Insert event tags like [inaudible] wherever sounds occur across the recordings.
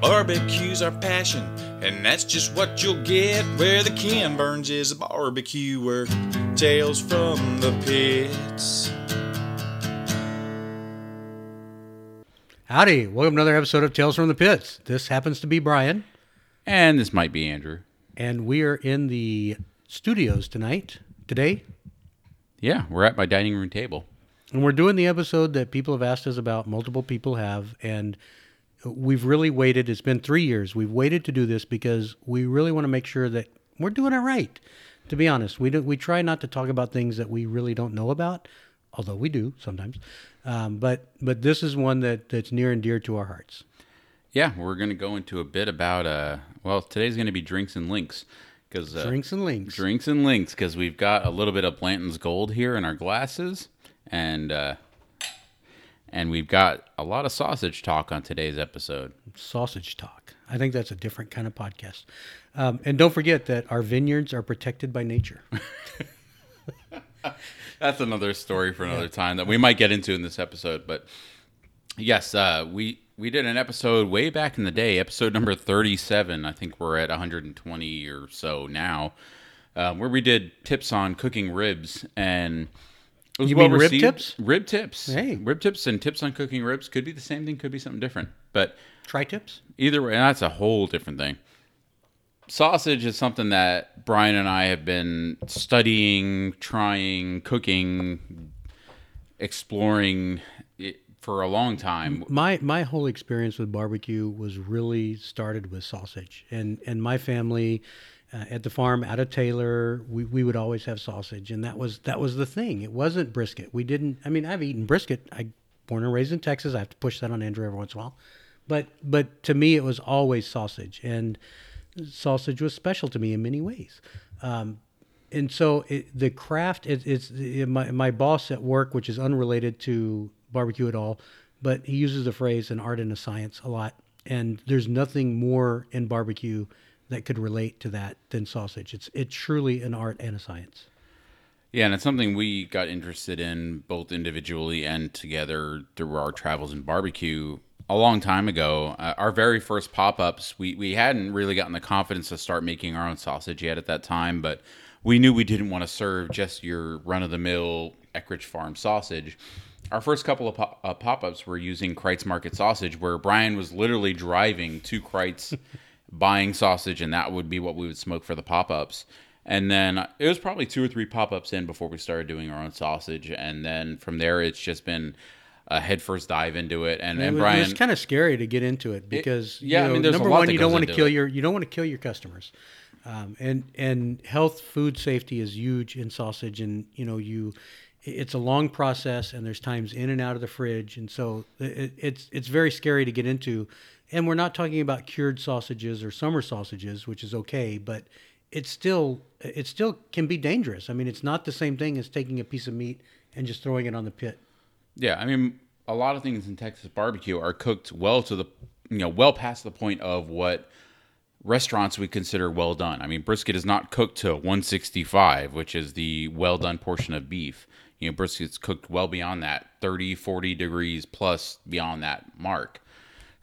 Barbecue's our passion, and that's just what you'll get where the Ken Burns is a barbecuer. Tales from the pits. Howdy, welcome to another episode of Tales from the Pits. This happens to be Brian, And this might be Andrew. and we are in the studios tonight, today, Yeah, we're at my dining room table. and we're doing the episode that people have asked us about, multiple people have, and we've really waited. It's been three years. We've waited to do this because we really want to make sure that we're doing it right. To be honest, we do, we try not to talk about things that we really don't know about, although we do sometimes. Um, but but this is one that, that's near and dear to our hearts. Yeah, we're going to go into a bit about, uh, well, today's going to be drinks and links. Cause, uh, Drinks and links. Drinks and links, because we've got a little bit of Blanton's Gold here in our glasses. And, uh, and we've got a lot of sausage talk on today's episode. sausage talk. I think that's a different kind of podcast. Um, and don't forget that our vineyards are protected by nature. [laughs] That's another story for another time that we might get into in this episode. But yes, uh, we we did an episode way back in the day, episode number thirty-seven. I think we're at one hundred and twenty or so now, uh, where we did tips on cooking ribs and. It was You mean rib received. tips? Rib tips. Hey. rib tips and tips on cooking ribs could be the same thing, could be something different. But Tri tips? Either way, that's a whole different thing. Sausage is something that Brian and I have been studying, trying, cooking, exploring it for a long time. My my whole experience with barbecue was really started with sausage, and and my family uh, at the farm out of Taylor, we, we would always have sausage, and that was that was the thing. It wasn't brisket. We didn't. I mean, I've eaten brisket. I born and raised in Texas. I have to push that on Andrew every once in a while, but but to me, it was always sausage, and sausage was special to me in many ways. Um, and so it, the craft it, it's it, my my boss at work, which is unrelated to barbecue at all, but he uses the phrase "an art and a science" a lot. And there's nothing more in barbecue that could relate to that than sausage. It's it's truly an art and a science. Yeah, and it's something we got interested in both individually and together through our travels in barbecue a long time ago. Uh, our very first pop ups, we, we hadn't really gotten the confidence to start making our own sausage yet at that time, but we knew we didn't want to serve just your run of the mill Eckrich Farm sausage. Our first couple of pop- uh, pop ups were using Kreuz Market sausage, where Brian was literally driving to Kreuz, [laughs] buying sausage, and that would be what we would smoke for the pop ups. And then it was probably two or three pop ups in before we started doing our own sausage. And then from there, it's just been a headfirst dive into it. And, It and was, Brian, it was kind of scary to get into it because yeah, you know, mean, there's a number lot one, you don't want to kill it. your you don't want to kill your customers, um, and and health food safety is huge in sausage, and you know you it's a long process, and there's times in and out of the fridge, and so it, it's it's very scary to get into, and we're not talking about cured sausages or summer sausages, which is okay, but it's still it still can be dangerous. I mean, it's not the same thing as taking a piece of meat and just throwing it on the pit. Yeah, I mean, a lot of things in Texas barbecue are cooked well to the, you know, well past the point of what restaurants would consider well done. I mean, brisket is not cooked to 165, which is the well done portion of beef. You know, brisket's cooked well beyond that, 30, 40 degrees plus beyond that mark.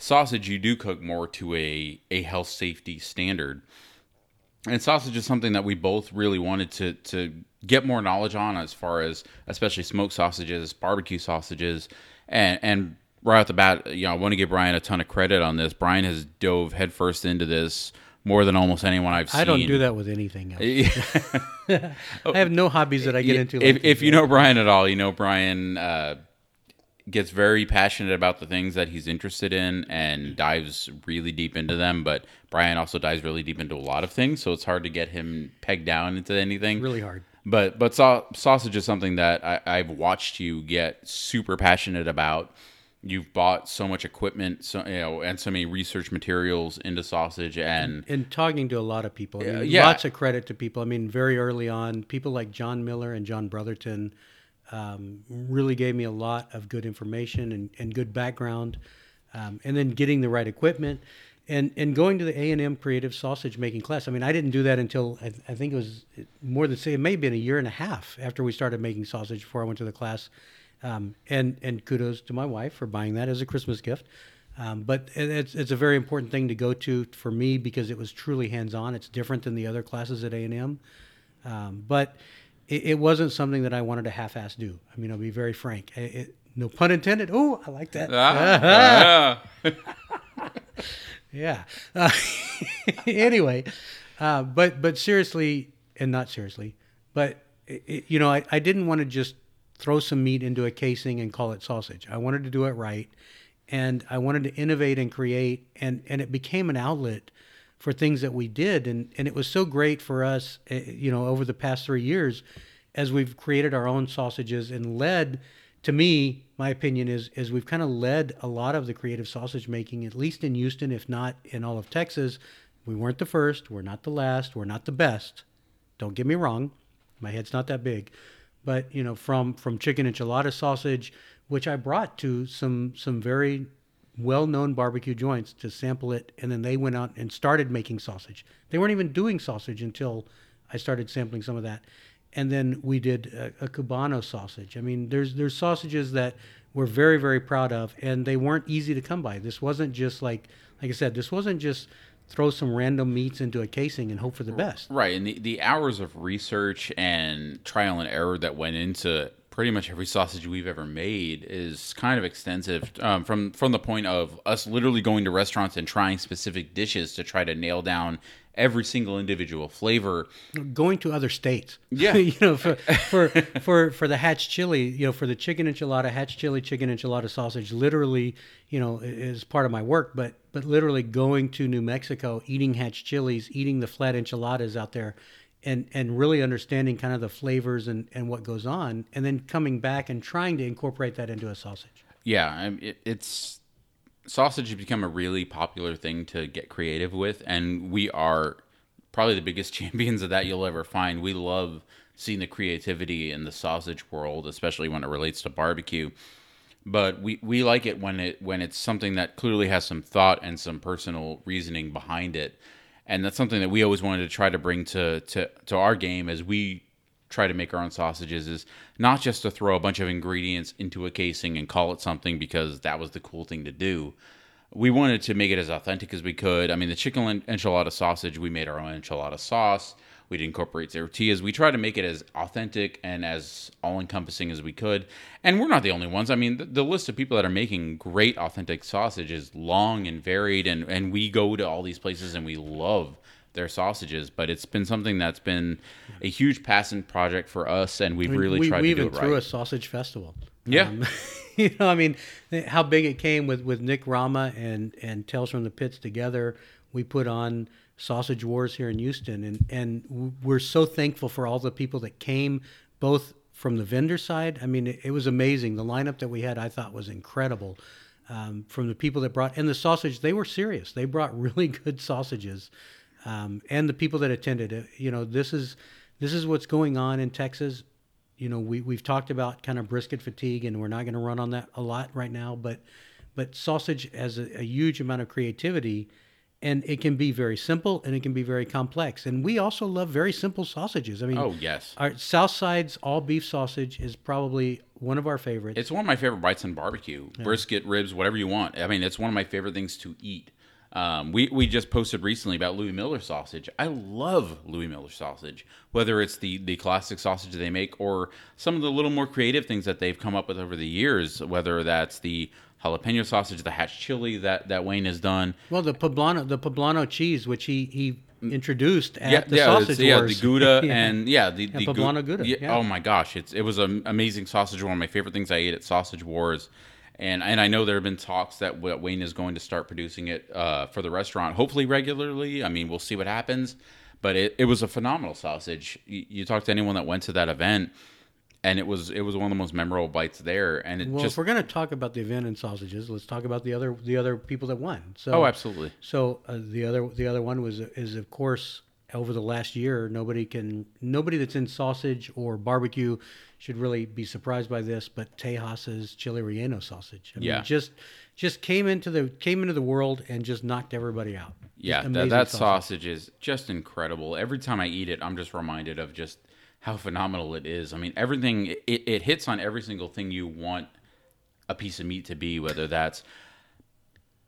Sausage, you do cook more to a, a health safety standard. And sausage is something that we both really wanted to to get more knowledge on as far as especially smoked sausages, barbecue sausages, and and right off the bat, you know, I want to give Brian a ton of credit on this. Brian has dove headfirst into this more than almost anyone I've seen. I don't do that with anything else. [laughs] I have no hobbies that I get into. if, like if this. you know Brian at all, you know Brian uh, gets very passionate about the things that he's interested in and dives really deep into them. But Brian also dives really deep into a lot of things, so it's hard to get him pegged down into anything. really hard. But but sau- sausage is something that I, I've watched you get super passionate about. You've bought so much equipment, so you know, and so many research materials into sausage, and And talking to a lot of people, I mean, yeah. lots of credit to people. I mean, very early on, people like John Mueller and John Brotherton um, really gave me a lot of good information and, and good background. Um, and then getting the right equipment and, and going to the A&M creative sausage making class. I mean, I didn't do that until I, I think it was more than say, it may have been a year and a half after we started making sausage before I went to the class. Um, and, and kudos to my wife for buying that as a Christmas gift. Um, but it's it's a very important thing to go to for me because it was truly hands on. It's different than the other classes at A and M, um, but it, it wasn't something that I wanted to half-ass do. I mean, I'll be very frank. It, it, no pun intended. Oh, I like that. Ah, ah. [laughs] Yeah. Uh, [laughs] anyway, uh, but but seriously, and not seriously, but you know, I, I didn't want to just throw some meat into a casing and call it sausage. I wanted to do it right, and I wanted to innovate and create, and and it became an outlet for things that we did, and and it was so great for us, uh, you know, over the past three years, as we've created our own sausages and led to me, my opinion is is we've kind of led a lot of the creative sausage making, at least in Houston, if not in all of Texas. We weren't the first, we're not the last, we're not the best. Don't get me wrong, my head's not that big, but you know, from from chicken enchilada sausage, which I brought to some some very well-known barbecue joints to sample it, and then they went out and started making sausage. They weren't even doing sausage until I started sampling some of that and then we did a, a cubano sausage. I mean, there's there's sausages that we're very very proud of, and they weren't easy to come by. This wasn't just like like I said, this wasn't just throw some random meats into a casing and hope for the best. Right, and the, the hours of research and trial and error that went into pretty much every sausage we've ever made is kind of extensive. Um, from from the point of us literally going to restaurants and trying specific dishes to try to nail down every single individual flavor. Going to other states, [laughs] Yeah. you know, for [laughs] for for for the hatch chili, you know, for the chicken enchilada, hatch chili, chicken enchilada sausage, literally, you know, is part of my work. But but literally going to New Mexico, eating hatch chilies, eating the flat enchiladas out there, and and really understanding kind of the flavors and and what goes on, and then coming back and trying to incorporate that into a sausage. Yeah, it, it's sausage has become a really popular thing to get creative with, and we are probably the biggest [laughs] champions of that you'll ever find. We love seeing the creativity in the sausage world, especially when it relates to barbecue. But we, we like it when it when it's something that clearly has some thought and some personal reasoning behind it, and that's something that we always wanted to try to bring to to, to our game as we try to make our own sausages is not just to throw a bunch of ingredients into a casing and call it something because that was the cool thing to do. We wanted to make it as authentic as we could. I mean, the chicken enchilada sausage, we made our own enchilada sauce. We'd incorporate tortillas. We try to make it as authentic and as all encompassing as we could. And we're not the only ones. I mean, the, the list of people that are making great authentic sausage is long and varied. And, and we go to all these places and we love their sausages, but it's been something that's been a huge passion project for us, and we've I mean, really we, tried we to do it right. We even threw a sausage festival. Yeah. Um, [laughs] you know, I mean, how big it came with, with Nick Rama and, and Tales from the Pits together. We put on Sausage Wars here in Houston, and, and we're so thankful for all the people that came, both from the vendor side. I mean, it, it was amazing. The lineup that we had, I thought, was incredible. Um, from the people that brought, and the sausage, they were serious. They brought [laughs] really good sausages. Um, and the people that attended, you know, this is this is what's going on in Texas you know we we've talked about kind of brisket fatigue and we're not going to run on that a lot right now but but sausage has a, a huge amount of creativity and it can be very simple and it can be very complex and we also love very simple sausages i mean Oh yes, our south side's all beef sausage is probably one of our favorites it's one of my favorite bites in barbecue. Brisket, ribs, whatever you want. I mean, it's one of my favorite things to eat. Um, we we just posted recently about Louie Mueller sausage. I love Louie Mueller sausage, whether it's the the classic sausage they make or some of the little more creative things that they've come up with over the years. Whether that's the jalapeno sausage, the hatch chili that that Wayne has done. well the poblano the poblano cheese which he he introduced at yeah, the yeah, sausage it's, yeah, wars the Gouda [laughs] Yeah. and yeah, the, the poblano Gouda, yeah. Oh my gosh, it's it was an amazing sausage. One of my favorite things I ate at Sausage Wars, and and I know there have been talks that Wayne is going to start producing it uh, for the restaurant, hopefully regularly. I mean, we'll see what happens, but it, it was a phenomenal sausage. You, you talk to anyone that went to that event, and it was it was one of the most memorable bites there, and it well just if we're going to talk about the event and sausages let's talk about the other the other people that won so oh absolutely. So uh, the other the other one was is of course over the last year nobody can nobody that's in sausage or barbecue should really be surprised by this, but Tejas's chili relleno sausage. I mean, Yeah. just just came into the came into the world and just knocked everybody out. Yeah, that, amazing that sausage is just incredible. Every time I eat it, I'm just reminded of just how phenomenal it is. I mean, everything it, it hits on every single thing you want a piece of meat to be, whether that's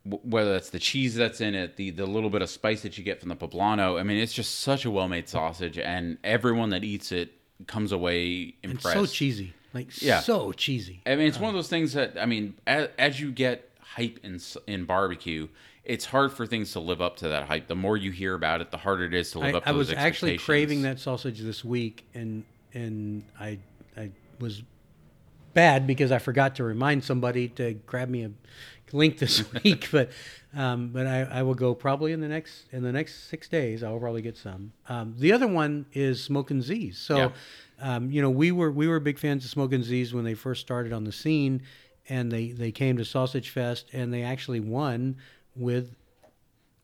whether that's the cheese that's in it, the the little bit of spice that you get from the poblano. I mean, it's just such a well made sausage, and everyone that eats it comes away It's impressed. so cheesy, like Yeah. so cheesy. I mean, it's uh-huh. one of those things that I mean, as, as you get hype in in barbecue, it's hard for things to live up to that hype. The more you hear about it, the harder it is to live I, up to I was actually craving that sausage this week, and and I I was bad because I forgot to remind somebody to grab me a link this [laughs] week. But um, but I, I will go probably in the next in the next six days. I will probably get some. Um, the other one is Smokin' Z's. So. Yeah. Um, you know, we were we were big fans of Smokin' Z's when they first started on the scene, and they they came to Sausage Fest and they actually won with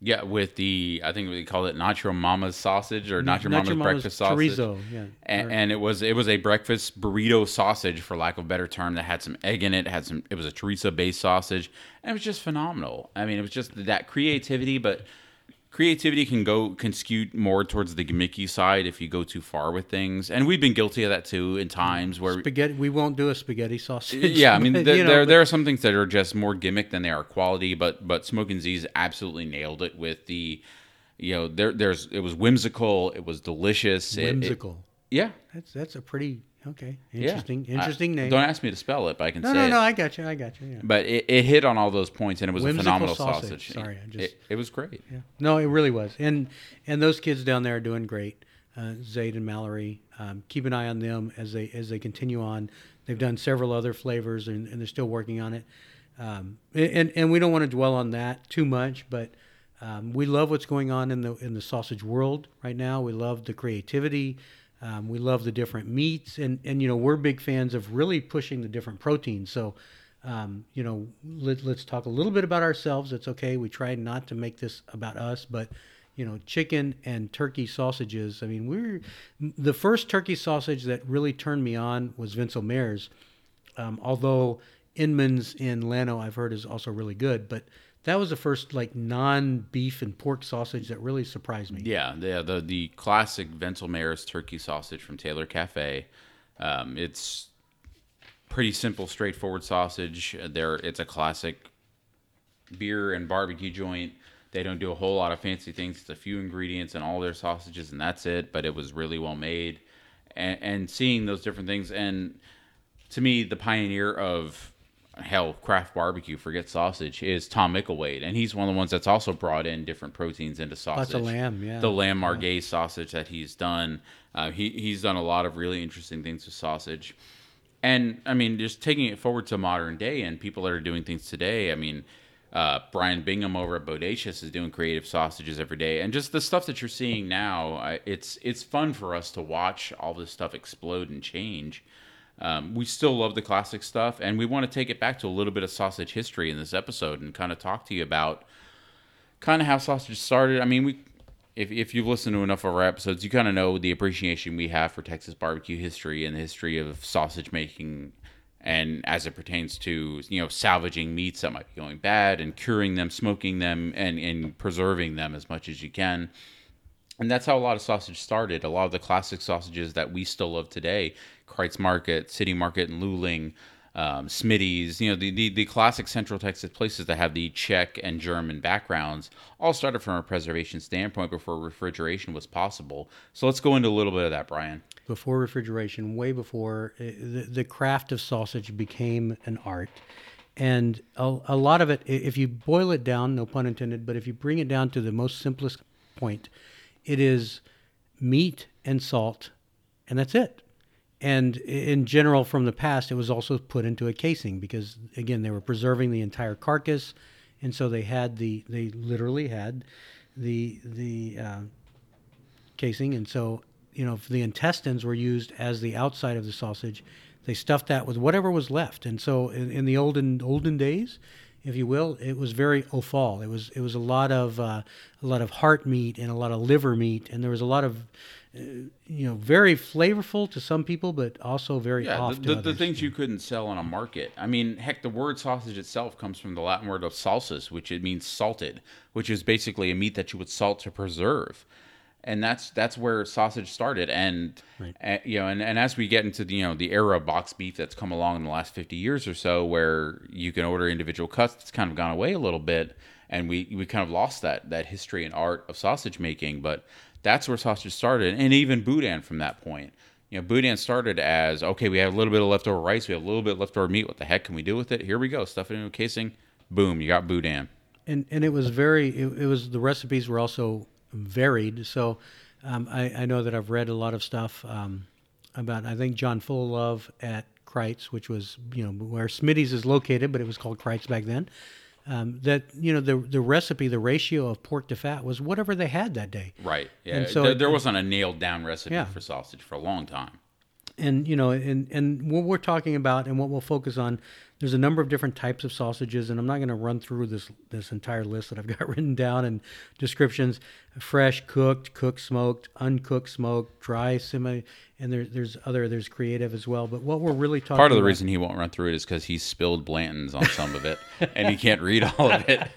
Yeah, with the I think we call it Nacho Mama's sausage or Nacho, Nacho Mama's, Mama's breakfast sausage. chorizo, yeah. and, Or- and it was it was a breakfast burrito sausage for lack of a better term that had some egg in it. Had some. It was a chorizo based sausage, and it was just phenomenal. I mean, it was just that creativity, but creativity can go can skew more towards the gimmicky side if you go too far with things. And we've been guilty of that too in times where spaghetti. We won't do a spaghetti sausage. Uh, yeah, I mean, [laughs] you know, there, but- there are some things that are just more gimmick than they are quality, but but Smokin' Z's absolutely nailed it with the, you know, there there's it was whimsical, it was delicious, it- it- whimsical. yeah, that's that's a pretty okay, yeah. interesting, interesting I- name. Don't ask me to spell it, but I can no, say no, it. no. I got you. I got you. Yeah. but it, it hit on all those points, and it was Whimsical a phenomenal sausage. sausage. Sorry, I just- it, it was great. Yeah. No, it really was. And and those kids down there are doing great. Uh, Zaid and Mallory. Um, keep an eye on them as they as they continue on. They've done several other flavors and, and they're still working on it. Um, and and we don't want to dwell on that too much, but um, we love what's going on in the in the sausage world right now. We love the creativity. Um, we love the different meats, and and you know we're big fans of really pushing the different proteins. So um, you know, let, let's talk a little bit about ourselves. It's okay. We try not to make this about us, but you know, chicken and turkey sausages. I mean, we're the first turkey sausage that really turned me on was Vencil Mares'. Um, although Inman's in Llano, I've heard is also really good, but that was the first like non-beef and pork sausage that really surprised me. Yeah, the the, the classic Vencil Mares turkey sausage from Taylor Cafe. Um, it's pretty simple, straightforward sausage. Uh, There, it's a classic beer and barbecue joint. They don't do a whole lot of fancy things. It's a few ingredients in all their sausages, and that's it. But it was really well made, and, and seeing those different things, and to me, the pioneer of hell craft barbecue, forget sausage, is Tom Micklethwait, and he's one of the ones that's also brought in different proteins into sausage. Lots of lamb, yeah. The lamb merguez sausage that he's done. Uh, he he's done a lot of really interesting things with sausage, and I mean, just taking it forward to modern day and people that are doing things today. I mean. Uh, Brian Bingham over at Bodacious is doing creative sausages every day, and just the stuff that you're seeing now, it's it's fun for us to watch all this stuff explode and change. Um, we still love the classic stuff, and we want to take it back to a little bit of sausage history in this episode and kind of talk to you about kind of how sausage started. I mean, we if if you've listened to enough of our episodes, you kind of know the appreciation we have for Texas barbecue history and the history of sausage making, and as it pertains to you know salvaging meats that might be going bad and curing them, smoking them, and and preserving them as much as you can and that's how a lot of sausage started. A lot of the classic sausages that we still love today, Kreuz Market, City Market, and Luling, um, Smitty's, you know, the, the, the classic Central Texas places that have the Czech and German backgrounds, all started from a preservation standpoint before refrigeration was possible. So let's go into a little bit of that, Brian. before refrigeration, way before uh, the, the craft of sausage became an art. And a, a lot of it, if you boil it down, no pun intended, but if you bring it down to the most simplest point, it is meat and salt, and that's it. And in general, from the past, it was also put into a casing because, again, they were preserving the entire carcass, and so they had the they literally had the the uh, casing, and so you know the intestines were used as the outside of the sausage. They stuffed that with whatever was left, and so in, in the olden olden days, if you will, it was very offal. It was it was a lot of uh, a lot of heart meat and a lot of liver meat, and there was a lot of uh, you know very flavorful to some people, but also very Yeah, off the, the, the things you couldn't sell on a market. I mean, heck, the word sausage itself comes from the Latin word of salsus, which it means salted, which is basically a meat that you would salt to preserve. And that's that's where sausage started. And uh, you know, and, and as we get into the you know the era of box beef that's come along in the last fifty years or so, where you can order individual cuts, it's kind of gone away a little bit, and we we kind of lost that that history and art of sausage making. But that's where sausage started, and even boudin from that point. You know, boudin started as okay, we have a little bit of leftover rice, we have a little bit of leftover meat. What the heck can we do with it? Here we go, stuff it into a casing. Boom, you got boudin. and and it was very it, it was the recipes were also varied so um, I, I know that i've read a lot of stuff um, about i think john fullilove at Kreuz which was you know where smitty's is located but it was called Kreuz back then um, that you know the the recipe the ratio of pork to fat was whatever they had that day Right. Yeah. And so there, it- there wasn't a nailed down recipe Yeah. for sausage for a long time. and you know and and what we're talking about and what we'll focus on there's a number of different types of sausages and i'm not going to run through this this entire list that i've [laughs] got written down and descriptions. Fresh cooked cooked smoked uncooked smoked dry semi and there's there's other there's creative as well. But what we're really talking Part of the about, reason he won't run through it is because he spilled Blanton's on some of it, and he can't read all of it.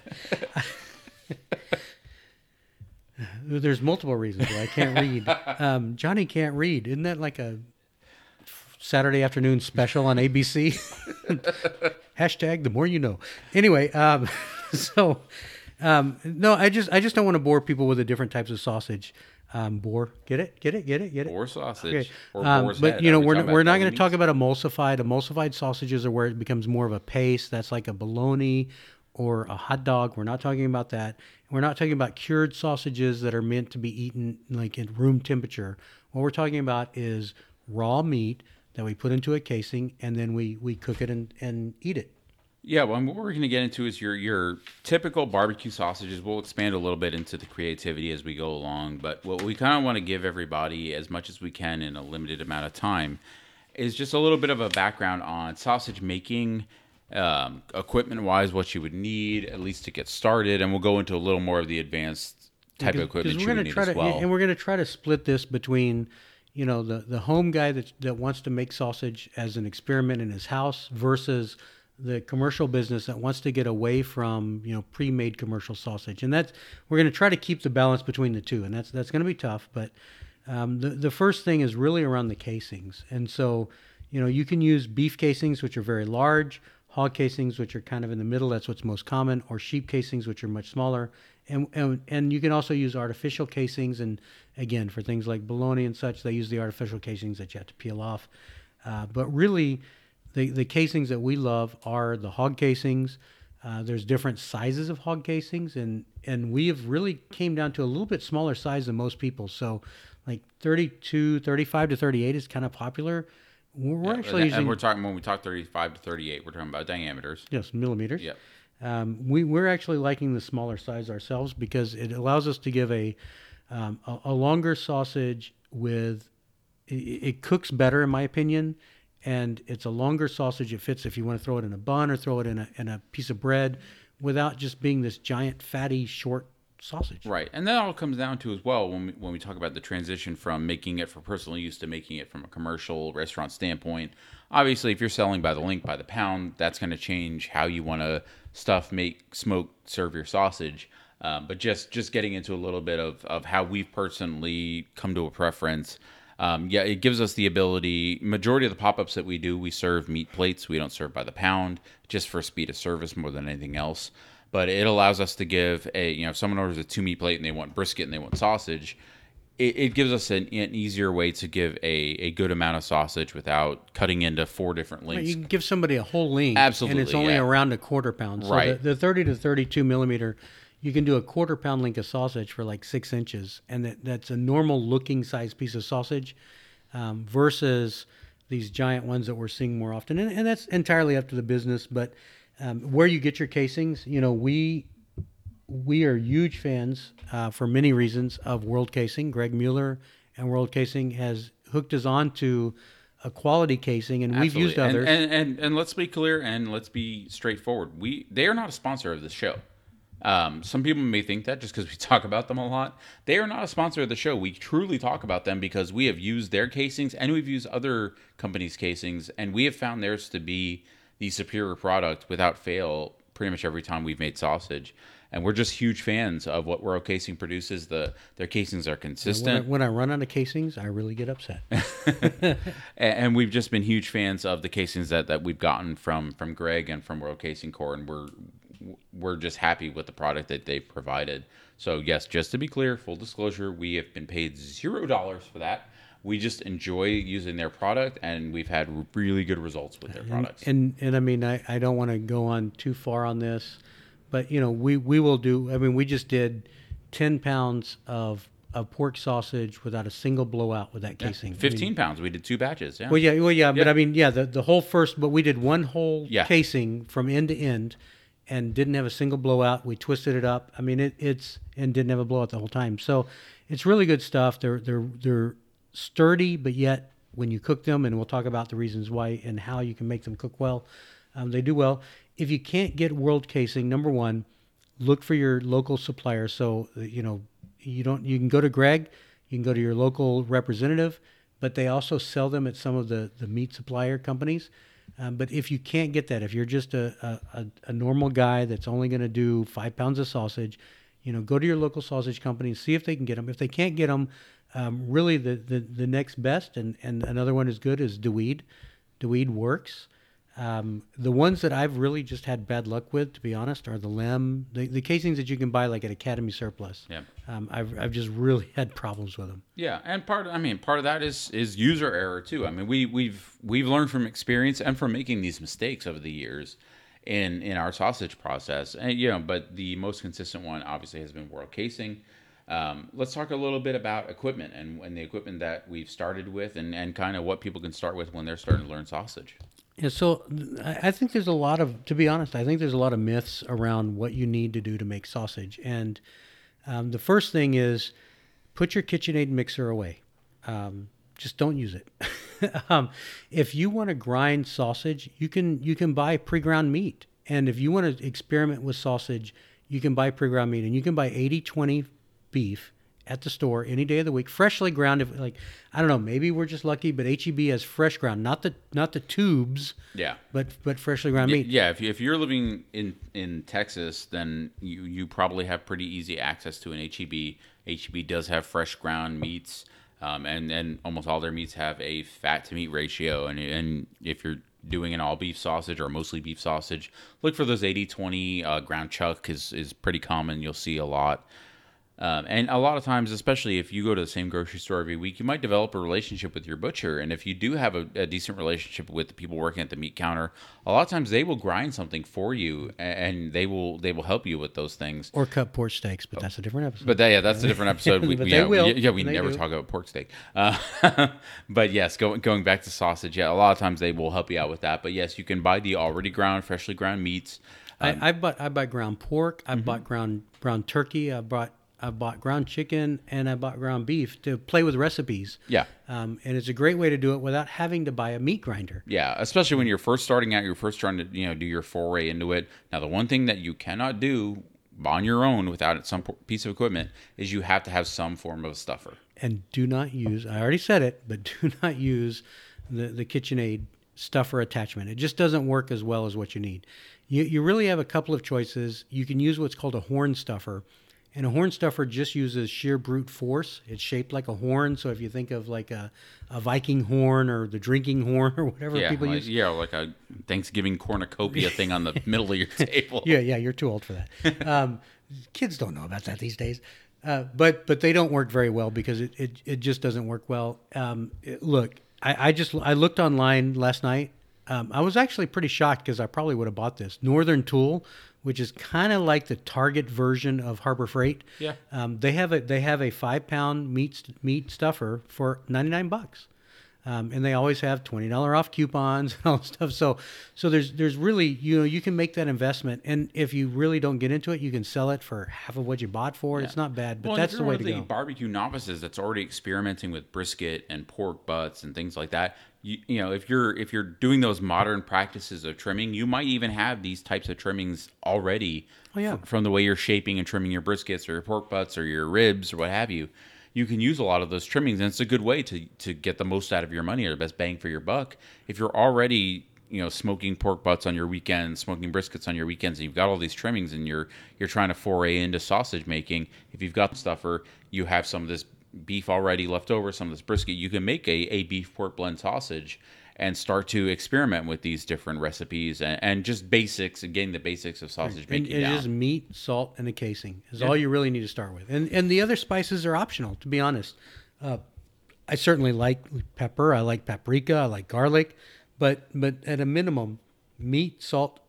[laughs] there's multiple reasons why i can't read. [laughs] Um, johnny can't read. Isn't that like a saturday afternoon special on abc [laughs] hashtag the more you know anyway um, [laughs] so um, no i just i just don't want to bore people with the different types of sausage um, bore get it get it get it get it Or sausage. Okay. Or Um, but head. you know Are we we're, talking we're not going to talk about emulsified emulsified sausages are where it becomes more of a paste that's like a bologna or a hot dog we're not talking about that we're not talking about cured sausages that are meant to be eaten like at room temperature what we're talking about is raw meat that we put into a casing and then we we cook it and, and eat it Yeah, well, what we're going to get into is your your typical barbecue sausages. We'll expand a little bit into the creativity as we go along, but what we kind of want to give everybody as much as we can in a limited amount of time is just a little bit of a background on sausage making, um, equipment wise, what you would need at least to get started, and we'll go into a little more of the advanced type of equipment you would need as to well. and we're going to try to split this between you know the the home guy that that wants to make sausage as an experiment in his house versus the commercial business that wants to get away from you know pre-made commercial sausage. And that's we're going to try to keep the balance between the two and that's that's going to be tough but um, the, the first thing is really around the casings. And so you know you can use beef casings which are very large hog casings which are kind of in the middle that's what's most common or sheep casings which are much smaller and and, and you can also use artificial casings and again for things like bologna and such they use the artificial casings that you have to peel off uh, but really the, the casings that we love are the hog casings uh, there's different sizes of hog casings and and we have really came down to a little bit smaller size than most people so like 32 35 to 38 is kind of popular we're, we're actually and, using and we're talking when we talk 35 to 38, we're talking about diameters. Yes, millimeters. Yep. Um, we we're actually liking the smaller size ourselves because it allows us to give a um, a, a longer sausage with it, it cooks better in my opinion, and it's a longer sausage. It fits if you want to throw it in a bun or throw it in a in a piece of bread, without just being this giant fatty short sausage. Right, and that all comes down to as well when we, when we talk about the transition from making it for personal use to making it from a commercial restaurant standpoint. Obviously, if you're selling by the link, by the pound, that's going to change how you want to stuff, make, smoke, serve your sausage. Um, but just just getting into a little bit of of how we've personally come to a preference. Um, yeah, it gives us the ability. Majority of the pop ups that we do, we serve meat plates. We don't serve by the pound, just for speed of service more than anything else but it allows us to give a you know if someone orders a two meat plate and they want brisket and they want sausage it, it gives us an, an easier way to give a, a good amount of sausage without cutting into four different links You can give somebody a whole link, Absolutely, and it's only yeah. around a quarter pound. So Right. the, the 30 to 32 millimeter, you can do a quarter pound link of sausage for like six inches, and that, that's a normal looking size piece of sausage, um, versus these giant ones that we're seeing more often, and, and that's entirely up to the business. But um, where you get your casings, you know, we we are huge fans uh, for many reasons of World Casing. Greg Mueller and World Casing has hooked us on to a quality casing, and we've used others. And, and, and and let's be clear and let's be straightforward. We they are not a sponsor of this show. Um, some people may think that just because we [laughs] talk about them a lot. They are not a sponsor of the show. We truly talk about them because we have used their casings and we've used other companies' casings, and we have found theirs to be the superior product without fail pretty much every time we've made sausage. And we're just huge fans of what World Casing produces. The their casings are When I, consistent, when I run out of casings, I really get upset. [laughs] and, and we've just been huge fans of the casings that, that we've gotten from from Greg and from World Casing Corps, and we're we're just happy with the product that they've provided. So yes, just to be clear, full disclosure, we have been paid zero dollars for that. We just enjoy using their product, and we've had really good results with their products. And and I mean, I, I don't want to go on too far on this, but you know, we we will do. I mean, we just did ten pounds of of pork sausage without a single blowout with that casing. I mean, Fifteen pounds. We did two batches. Yeah. well, yeah, well, yeah, but I mean, yeah, the the whole first, but we did one whole Yeah. casing from end to end, and didn't have a single blowout. We twisted it up. I mean, it, it's and didn't have a blowout the whole time. So, it's really good stuff. They're they're they're sturdy, but yet when you cook them, and we'll talk about the reasons why and how you can make them cook well, um, they do well. If you can't get world casing, number one, look for your local supplier. So you know you don't you can go to Greg, you can go to your local representative, but they also sell them at some of the the meat supplier companies. Um, but if you can't get that, if you're just a a, a, a normal guy that's only going to do five pounds of sausage, you know, go to your local sausage company and see if they can get them. If they can't get them, um, really the, the the next best and and another one is good is DeWied. DeWied works. Um, the ones that I've really just had bad luck with, to be honest, are the LEM, the, the casings that you can buy like at Academy Surplus. Yeah. Um, I've, I've just really had problems with them. Yeah, and part I mean part of that is is user error too. I mean we we've we've learned from experience and from making these mistakes over the years in in our sausage process. And you know, but the most consistent one obviously has been World Casing. Um, let's talk a little bit about equipment and, and the equipment that we've started with and, and kind of what people can start with when they're starting to learn sausage. Yeah, so I think there's a lot of, to be honest, I think there's a lot of myths around what you need to do to make sausage. And um, the first thing is put your KitchenAid mixer away. Um, just don't use it. [laughs] um, if you want to grind sausage, you can you can buy pre-ground meat. And if you want to experiment with sausage, you can buy pre-ground meat, and you can buy 80-20 beef at the store any day of the week, freshly ground. If like I don't know, maybe we're just lucky, but HEB has fresh ground, not the not the tubes, Yeah. but but freshly ground meat. Yeah, if, you, if you're living in, in Texas, then you, you probably have pretty easy access to an HEB. HEB does have fresh ground meats, um, and, and almost all their meats have a fat to meat ratio. And, and if you're doing an all beef sausage or mostly beef sausage, look for those 80 20. Uh, ground chuck is, is pretty common. You'll see a lot. Um, and a lot of times, especially if you go to the same grocery store every week, you might develop a relationship with your butcher. And if you do have a, a decent relationship with the people working at the meat counter, a lot of times they will grind something for you, and they will they will help you with those things. Or cut pork steaks, but that's a different episode. But that, yeah, that's a different episode. [laughs] We, But yeah, they will, we- yeah, we they never do. talk about pork steak. Uh, [laughs] but yes, going going back to sausage, yeah, a lot of times they will help you out with that. But yes, you can buy the already ground, freshly ground meats. I, I bought I bought ground pork, I Mm-hmm. bought ground ground turkey, I bought I bought ground chicken, and I bought ground beef to play with recipes. Yeah. Um, and it's a great way to do it without having to buy a meat grinder. Yeah, especially when you're first starting out, you're first trying to you know do your foray into it. Now, the one thing that you cannot do on your own without some piece of equipment is you have to have some form of a stuffer. and do not use I already said it, but [laughs] do not use the, the KitchenAid stuffer attachment. It just doesn't work as well as what you need. You, you really have a couple of choices. You can use what's called a horn stuffer. And a horn stuffer just uses sheer brute force. It's shaped like a horn. So if you think of like a, a Viking horn or the drinking horn [laughs] or whatever Yeah, people like, use. yeah, like a Thanksgiving cornucopia thing on the [laughs] middle of your table. Yeah, yeah, you're too old for that. [laughs] Um, kids don't know about that these days. Uh, but but they don't work very well because it, it, it just doesn't work well. Um, it- look, I, I just I looked online last night. Um, I was actually pretty shocked because I probably would have bought this Northern Tool, which is kind of like the Target version of Harbor Freight. Yeah. Um, they have a they have a five pound meat meat stuffer for ninety nine bucks. Um, and they always have twenty dollar off coupons and [laughs] all that stuff. So, so there's there's really you know you can make that investment, and if you really don't get into it, you can sell it for half of what you bought for. It's not bad, but Well, that's the way to the go. Barbecue novices that's already experimenting with brisket and pork butts and things like that. You, you know, if you're if you're doing those modern practices of trimming, you might even have these types of trimmings already. Oh, yeah. fr- from the way you're shaping and trimming your briskets or your pork butts or your ribs or what have you. You can use a lot of those trimmings, and it's a good way to to get the most out of your money or the best bang for your buck. If you're already you know smoking pork butts on your weekends, smoking briskets on your weekends, and you've got all these trimmings, and you're you're trying to foray into sausage making. If you've got stuffer, you have some of this beef already left over, some of this brisket. You can make a, a beef pork blend sausage and start to experiment with these different recipes and, and just basics, again, the basics of sausage And making it is meat, salt, and a casing is all you really need to start with. And and the other spices are optional, to be honest. Uh, I certainly like pepper. I like paprika. I like garlic, but but at a minimum, meat, salt,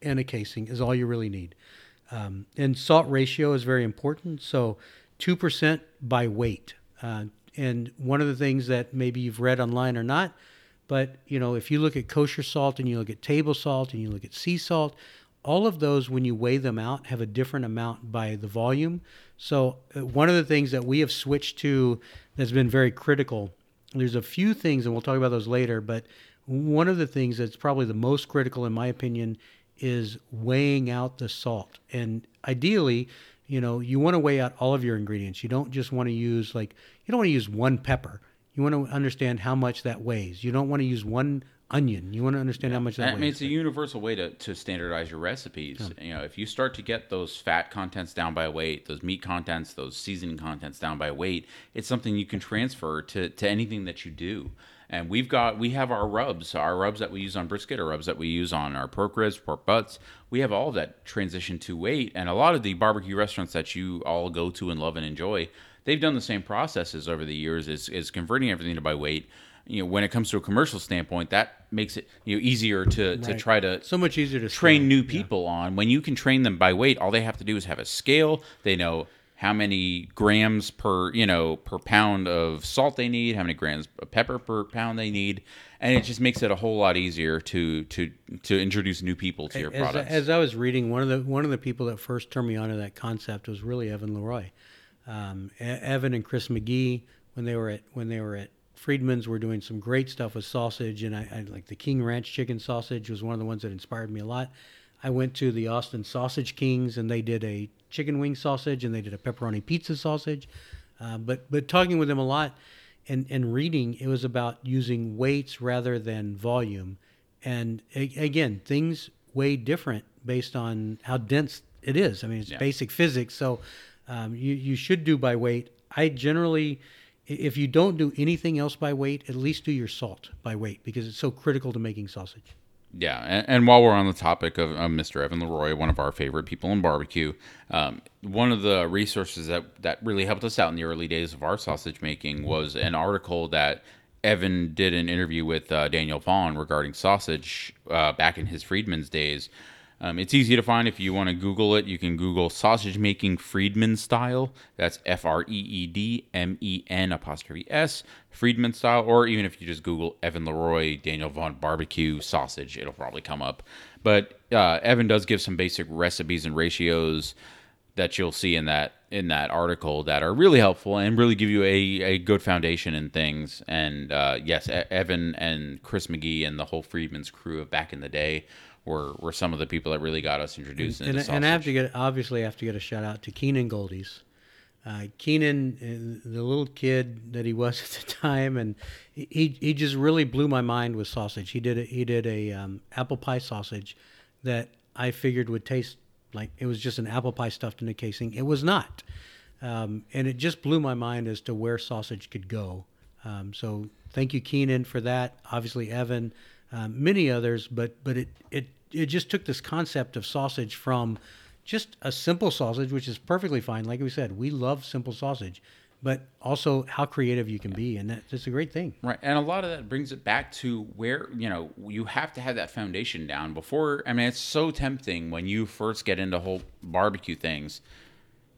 and a casing is all you really need. Um, and salt ratio is very important. So, two percent by weight. Uh, and one of the things that maybe you've read online or not, but you know, if you look at kosher salt and you look at table salt and you look at sea salt, all of those, when you weigh them out, have a different amount by the volume. So, uh, one of the things that we have switched to that's been very critical, there's a few things, and we'll talk about those later, but one of the things that's probably the most critical, in my opinion, is weighing out the salt. And ideally, you know, you want to weigh out all of your ingredients. You don't just want to use, like, you don't want to use one pepper. You want to understand how much that weighs. You don't want to use one onion. You want to understand how much that I mean, it's a universal way to, to standardize your recipes. You know, if you start to get those fat contents down by weight, those meat contents, those seasoning contents down by weight, it's something you can transfer to, to anything that you do. And we've got we have our rubs, our rubs that we use on brisket, or rubs that we use on our pork ribs, pork butts. We have all that transition to weight, and a lot of the barbecue restaurants that you all go to and love and enjoy, they've done the same processes over the years. Is is converting everything to by weight. You know, when it comes to a commercial standpoint, that makes it you know easier to to try to so much easier to train scale. new people on. When you can train them by weight, all they have to do is have a scale. They know how many grams per you know per pound of salt they need, how many grams of pepper per pound they need, and it just makes it a whole lot easier to to to introduce new people to your as, products. as I was reading, one of the one of the people that first turned me on to that concept was really Evan LeRoy. Um, Evan and Chris McGee, when they were at when they were at Freedmen's, were doing some great stuff with sausage, and I, I like the King Ranch chicken sausage was one of the ones that inspired me a lot. I went to the Austin Sausage Kings, and they did a chicken wing sausage, and they did a pepperoni pizza sausage. Uh, but but talking with them a lot, and and reading, it was about using weights rather than volume. And a- again, things weigh different based on how dense it is. I mean, it's Yeah. basic physics. So um, you, you should do by weight. I generally, if you don't do anything else by weight, at least do your salt by weight because it's so critical to making sausage. Yeah, and, and while we're on the topic of uh, Mr. Evan LeRoy, one of our favorite people in barbecue, um, one of the resources that that really helped us out in the early days of our sausage making was an article that Evan did an interview with uh, Daniel Vaughn regarding sausage uh, back in his Freedmen's days. Um, it's easy to find if you want to Google it. You can Google sausage making Freedmen style. That's F R E E D M E N apostrophe S Freedmen style. Or even if you just Google Evan LeRoy Daniel Vaughn barbecue sausage, it'll probably come up. But uh, Evan does give some basic recipes and ratios that you'll see in that in that article that are really helpful and really give you a, a good foundation in things. And uh, yes, Evan and Chris McGee and the whole Freedmen's crew of back in the day were, were some of the people that really got us introduced And, into and sausage. I have to get obviously I have to get a shout out to Keenan Goldies. Uh, Keenan, uh, the little kid that he was [laughs] at the time, and he he just really blew my mind with sausage. He did a, he did a um, apple pie sausage that I figured would taste like it was just an apple pie stuffed in a casing. It was not, um, and it just blew my mind as to where sausage could go. Um, so thank you, Keenan, for that. Obviously, Evan, um, many others, but but it it it just took this concept of sausage from just a simple sausage, which is perfectly fine. Like we said, we love simple sausage, but also how creative you can be, and that, that's a great thing. Right, and a lot of that brings it back to where you know you have to have that foundation down before. I mean, it's so tempting when you first get into whole barbecue things.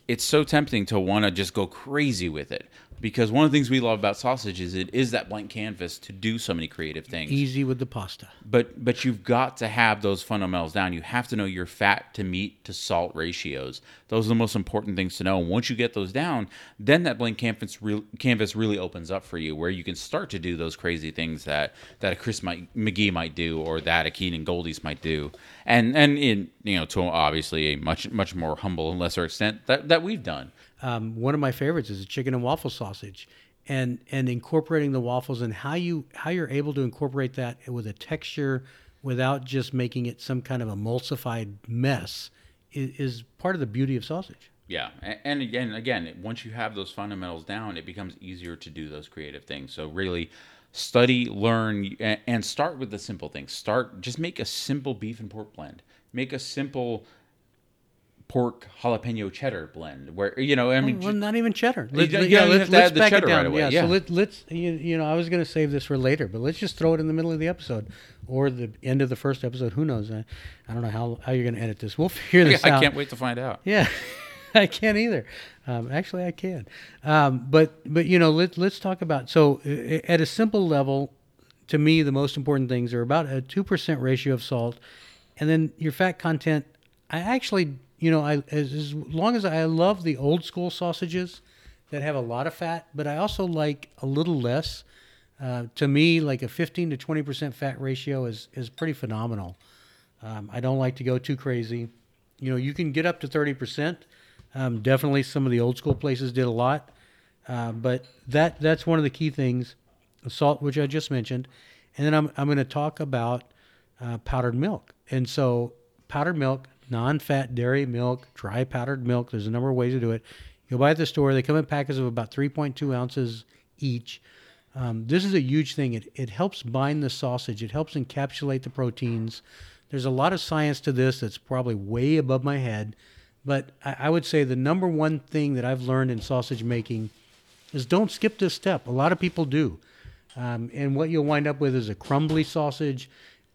It's so tempting to want to just go crazy with it because one of the things we love about sausage is it is that blank canvas to do so many creative things. Easy with the pasta. But but you've got to have those fundamentals down. You have to know your fat to meat to salt ratios. Those are the most important things to know. And once you get those down, then that blank canvas real, canvas really opens up for you, where you can start to do those crazy things that that a Chris might, McGee might do, or that a Keenan Goldies might do, and and in you know to obviously a much much more humble and lesser extent that that we've done. Um, one of my favorites is a chicken and waffle sausage, and and incorporating the waffles and how you how you're able to incorporate that with a texture without just making it some kind of emulsified mess is, is part of the beauty of sausage. Yeah, and again, again, once you have those fundamentals down, it becomes easier to do those creative things. So really, study, learn, and start with the simple things. Start just make a simple beef and pork blend. Make a simple pork jalapeno cheddar blend. Where you know, I mean, Well, not even cheddar. Let, you yeah, even let's, have to add let's back it cheddar right down. away, Yeah, yeah. so let, let's you, you know I was going to save this for later, but let's just throw it in the middle of the episode or the end of the first episode. Who knows? I, I don't know how how you're going to edit this. We'll [laughs] figure this I [laughs] out. I can't wait to find out. Yeah, [laughs] I can't either. Um, actually, I can. Um, but but you know, let let's talk about so uh, at a simple level. To me, the most important things are about a two percent ratio of salt, and then your fat content. I actually, you know, I as, as long as I love the old school sausages that have a lot of fat, but I also like a little less. Uh, to me, like a fifteen to twenty percent fat ratio is is pretty phenomenal. Um, I don't like to go too crazy. You know, you can get up to 30%. Um, definitely some of the old school places did a lot. Uh, but that that's one of the key things. Salt, which I just mentioned. And then I'm, I'm going to talk about uh, powdered milk. And so powdered milk, non-fat dairy milk, dry powdered milk. There's a number of ways to do it. You'll buy at the store. They come in packets of about 3.2 ounces each. Um, this is a huge thing. It, it helps bind the sausage. It helps encapsulate the proteins. There's a lot of science to this that's probably way above my head. But I, I would say the number one thing that I've learned in sausage making is don't skip this step. A lot of people do. Um, and what you'll wind up with is a crumbly sausage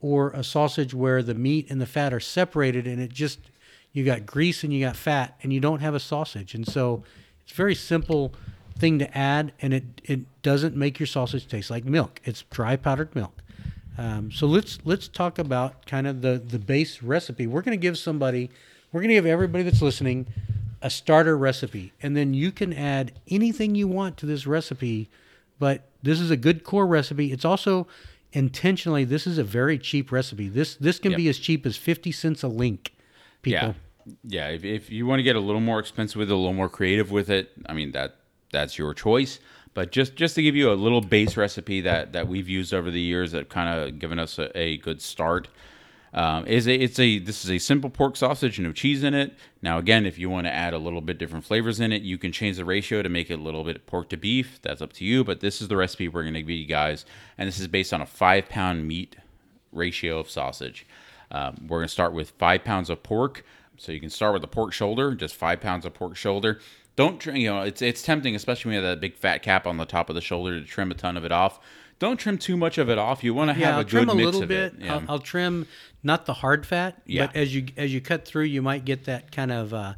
or a sausage where the meat and the fat are separated and it just, you got grease and you got fat and you don't have a sausage. And so it's a very simple thing to add and it, it doesn't make your sausage taste like milk. It's dry powdered milk. Um, so let's let's talk about kind of the the base recipe. We're going to give somebody, we're going to give everybody that's listening a starter recipe, and then you can add anything you want to this recipe. But this is a good core recipe. It's also intentionally this is a very cheap recipe. This this can Yep. be as cheap as fifty cents a link. People. Yeah, yeah. If, if you want to get a little more expensive with it, a little more creative with it, I mean that that's your choice. But just just to give you a little base recipe that that we've used over the years that kind of given us a, a good start. Um, is a it's a this is a simple pork sausage, no cheese in it. Now again, if you want to add a little bit different flavors in it, you can change the ratio to make it a little bit pork to beef. That's up to you. But this is the recipe we're going to give you guys, and this is based on a five pound meat ratio of sausage. Um, we're going to start with five pounds of pork. So you can start with the pork shoulder, just five pounds of pork shoulder. Don't you know, it's it's tempting, especially when you have that big fat cap on the top of the shoulder to trim a ton of it off. Don't trim too much of it off. You want to Yeah, have I'll a good trim a mix little of bit. it. Yeah. I'll, I'll trim not the hard fat, Yeah. but as you as you cut through, you might get that kind of uh,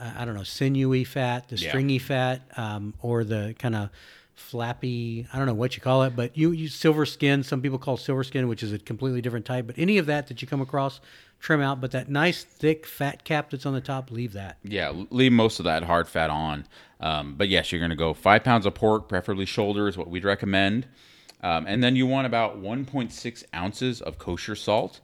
uh, I don't know sinewy fat, the Yeah. stringy fat, um, or the kind of flappy. I don't know what you call it, but you, you silver skin. Some people call silver skin, which is a completely different type. But any of that that you come across, trim out. But that nice thick fat cap that's on the top, leave that. Yeah, leave most of that hard fat on. Um, but yes, you're going to go five pounds of pork, preferably shoulder, is what we'd recommend. Um, and then you want about 1.6 ounces of kosher salt,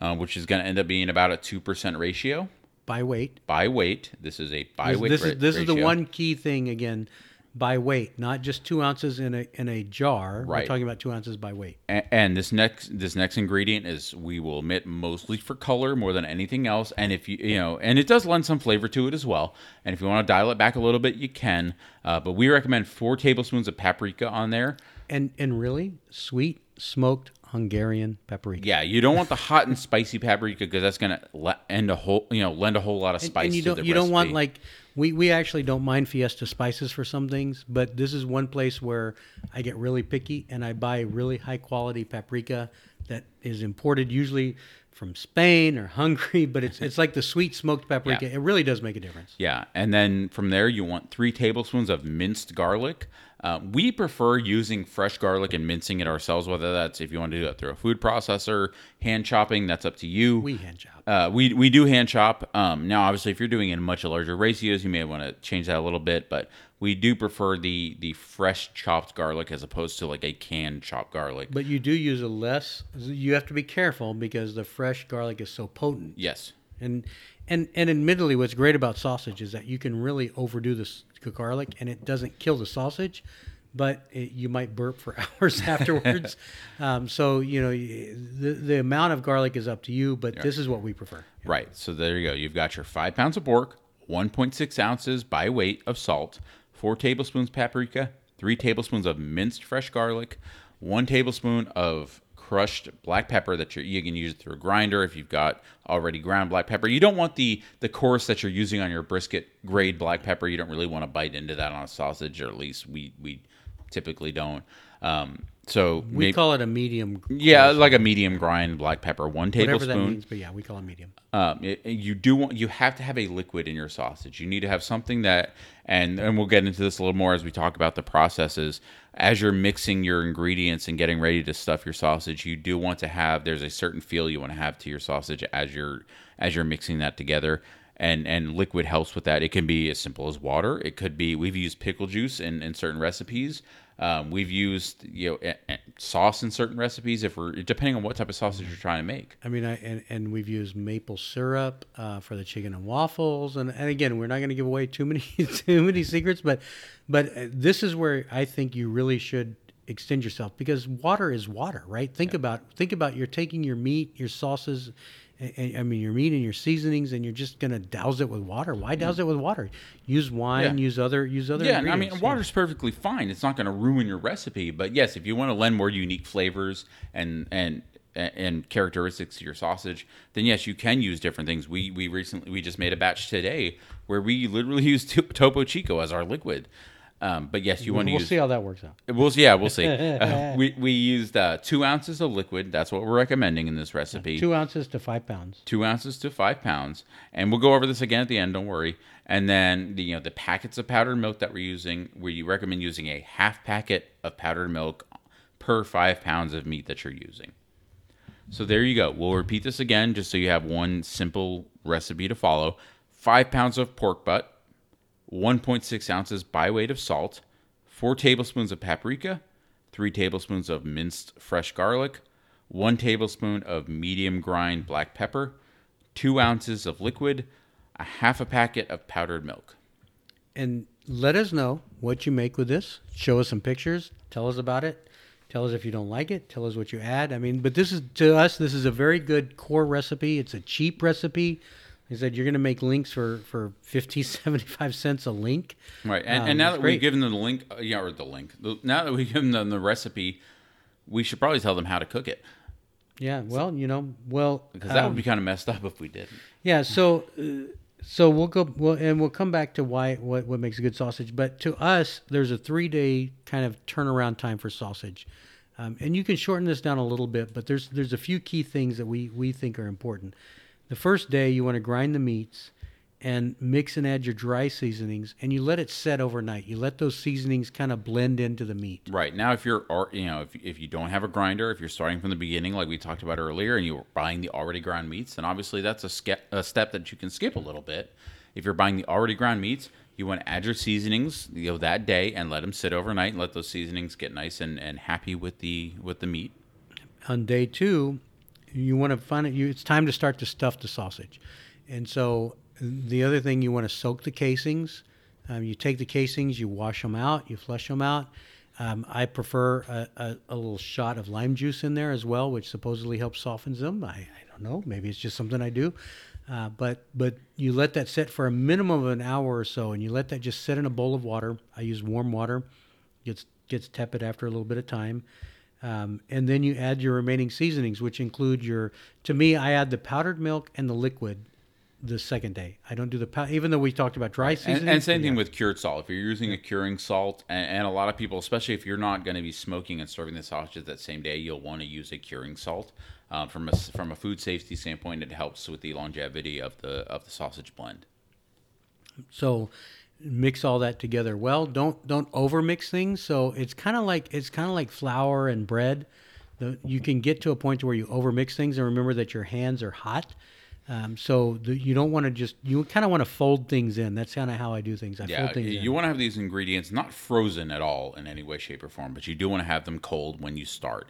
uh, which is going to end up being about a 2% ratio By weight. by weight. This is a by This, weight this ra- is this is the one key thing again. By weight, not just two ounces in a in a jar. We're Right. talking about two ounces by weight. A- And this next this next ingredient is we will omit mostly for color more than anything else. And if you you know, and it does lend some flavor to it as well. And if you want to dial it back a little bit, you can. Uh, but we recommend four tablespoons of paprika on there. And and really sweet smoked Hungarian paprika. Yeah, you don't want the hot and spicy paprika because that's gonna le- end a whole you know lend a whole lot of spice. and you don't the you don't want like we we actually don't mind Fiesta spices for some things, but this is one place where I get really picky and I buy really high quality paprika that is imported usually from Spain or [laughs] Hungary, but it's it's like the sweet smoked paprika. Yeah. It really does make a difference. Yeah, and then from there you want three tablespoons of minced garlic. Uh, we prefer using fresh garlic and mincing it ourselves. Whether that's if you want to do it through a food processor, hand chopping, that's up to you. We hand chop. Uh, we we do hand chop. Um, now, obviously, if you're doing it in much larger ratios, you may want to change that a little bit. But we do prefer the the fresh chopped garlic as opposed to like a canned chopped garlic. But you do use a less. You have to be careful because the fresh garlic is so potent. yes. And and and admittedly, what's great about sausage is that you can really overdo this garlic, and it doesn't kill the sausage, but it, you might burp for [laughs] hours afterwards. [laughs] um, so you know the the amount of garlic is up to you, but this is what we prefer. Right. So there you go. You've got your five pounds of pork, 1.6 ounces by weight of salt, four tablespoons paprika, three tablespoons of minced fresh garlic, one tablespoon of crushed black pepper that you're, you can use through a grinder if you've got already ground black pepper. You don't want the the coarse that you're using on your brisket grade black pepper. You don't really want to bite into that on a sausage, or at least we we typically don't. Um, so We maybe- call it a medium, yeah, like a medium grind black pepper, one whatever tablespoon. that means. But yeah, we call it medium. Um, it, you do want you have to have a liquid in your sausage. You need to have something that, and and we'll get into this a little more as we talk about the processes. As you're mixing your ingredients and getting ready to stuff your sausage, you do want to have there's a certain feel you want to have to your sausage as you're as you're mixing that together. And and liquid helps with that. It can be as simple as water. It could be we've used pickle juice in, in certain recipes. Um, we've used you know a- a- sauce in certain recipes if we're depending on what type of sausage you're trying to make. I mean, I, and, and we've used maple syrup uh, for the chicken and waffles, and, and again, we're not going to give away too many [laughs] too many secrets, but but uh, this is where I think you really should extend yourself because water is water, right? Think about think about you're taking your meat, your sauces, I mean your meat and your seasonings, and you're just going to douse it with water. Why douse mm. it with water? Use wine, Yeah. use other use other. Yeah, I mean, ingredients. water's perfectly fine. It's not going to ruin your recipe. But yes, if you want to lend more unique flavors and and and characteristics to your sausage, then yes, you can use different things. We we recently we just made a batch today where we literally [laughs] used to- Topo Chico as our liquid. Um, but yes, you want to We'll use see how that works out. We'll yeah, we'll see. [laughs] Uh, we we used uh, two ounces of liquid. That's what we're recommending in this recipe Two ounces to five pounds. two ounces to five pounds, and we'll go over this again at the end. Don't worry. And then the you know the packets of powdered milk that we're using, we recommend using a half packet of powdered milk per five pounds of meat that you're using. So there you go. We'll repeat this again just so you have one simple recipe to follow. Five pounds of pork butt, 1.6 ounces by weight of salt, four tablespoons of paprika, three tablespoons of minced fresh garlic, one tablespoon of medium grind black pepper, two ounces of liquid, a half a packet of powdered milk. and let us know what you make with this. Show us some pictures. Tell us about it. Tell us if you don't like it. Tell us what you add. I mean, but this is to us. This is a very good core recipe. It's a cheap recipe. I said you're going to make links for for 50, [laughs] 75 cents a link. Right, and, Um, and now that great. we've given them the link, uh, yeah, or the link. the- Now that we've given them the recipe, we should probably tell them how to cook it Yeah. Well, you know, well, because that um, would be kind of messed up if we didn't. Yeah, so uh, so we'll go well, and we'll come back to why what what makes a good sausage. But to us, there's a three day kind of turnaround time for sausage, um, and you can shorten this down a little bit. But there's there's a few key things that we we think are important. The first day, you want to grind the meats and mix and add your dry seasonings, and you let it set overnight. You let those seasonings kind of blend into the meat. Right now, if you're, or you know, if, if you don't have a grinder, if you're starting from the beginning, like we talked about earlier, and you're buying the already ground meats, then obviously that's a, ske- a step that you can skip a little bit. If you're buying the already ground meats, you want to add your seasonings, you know, that day, and let them sit overnight, and let those seasonings get nice and, and happy with the with the meat. on day two, you want to find it. You, it's time to start to stuff the sausage, and so the other thing you want to soak the casings. Um, you take the casings, you wash them out, you flush them out. Um, I prefer a, a, a little shot of lime juice in there as well, which supposedly helps softens them. I, I don't know. Maybe it's just something I do. Uh, but but you let that sit for a minimum of an hour or so, and you let that just sit in a bowl of water. I use warm water. Gets gets tepid after a little bit of time. Um, and then you add your remaining seasonings, which include your. To me, I add the powdered milk and the liquid the second day. I don't do the pow- even though we talked about dry seasonings. And, and same thing yeah. with cured salt. If you're using a curing salt, and, and a lot of people, especially if you're not going to be smoking and serving the sausages that same day, you'll want to use a curing salt. Um, from a from a food safety standpoint, it helps with the longevity of the of the sausage blend. So mix all that together well. Don't don't over mix things. So it's kind of like it's kind of like flour and bread. The, you can get to a point where you over mix things and remember that your hands are hot. Um, so the, you don't want to just you kind of want to fold things in. That's kind of how I do things. I Yeah, fold things you want to have these ingredients not frozen at all in any way, shape, or form, but you do want to have them cold when you start.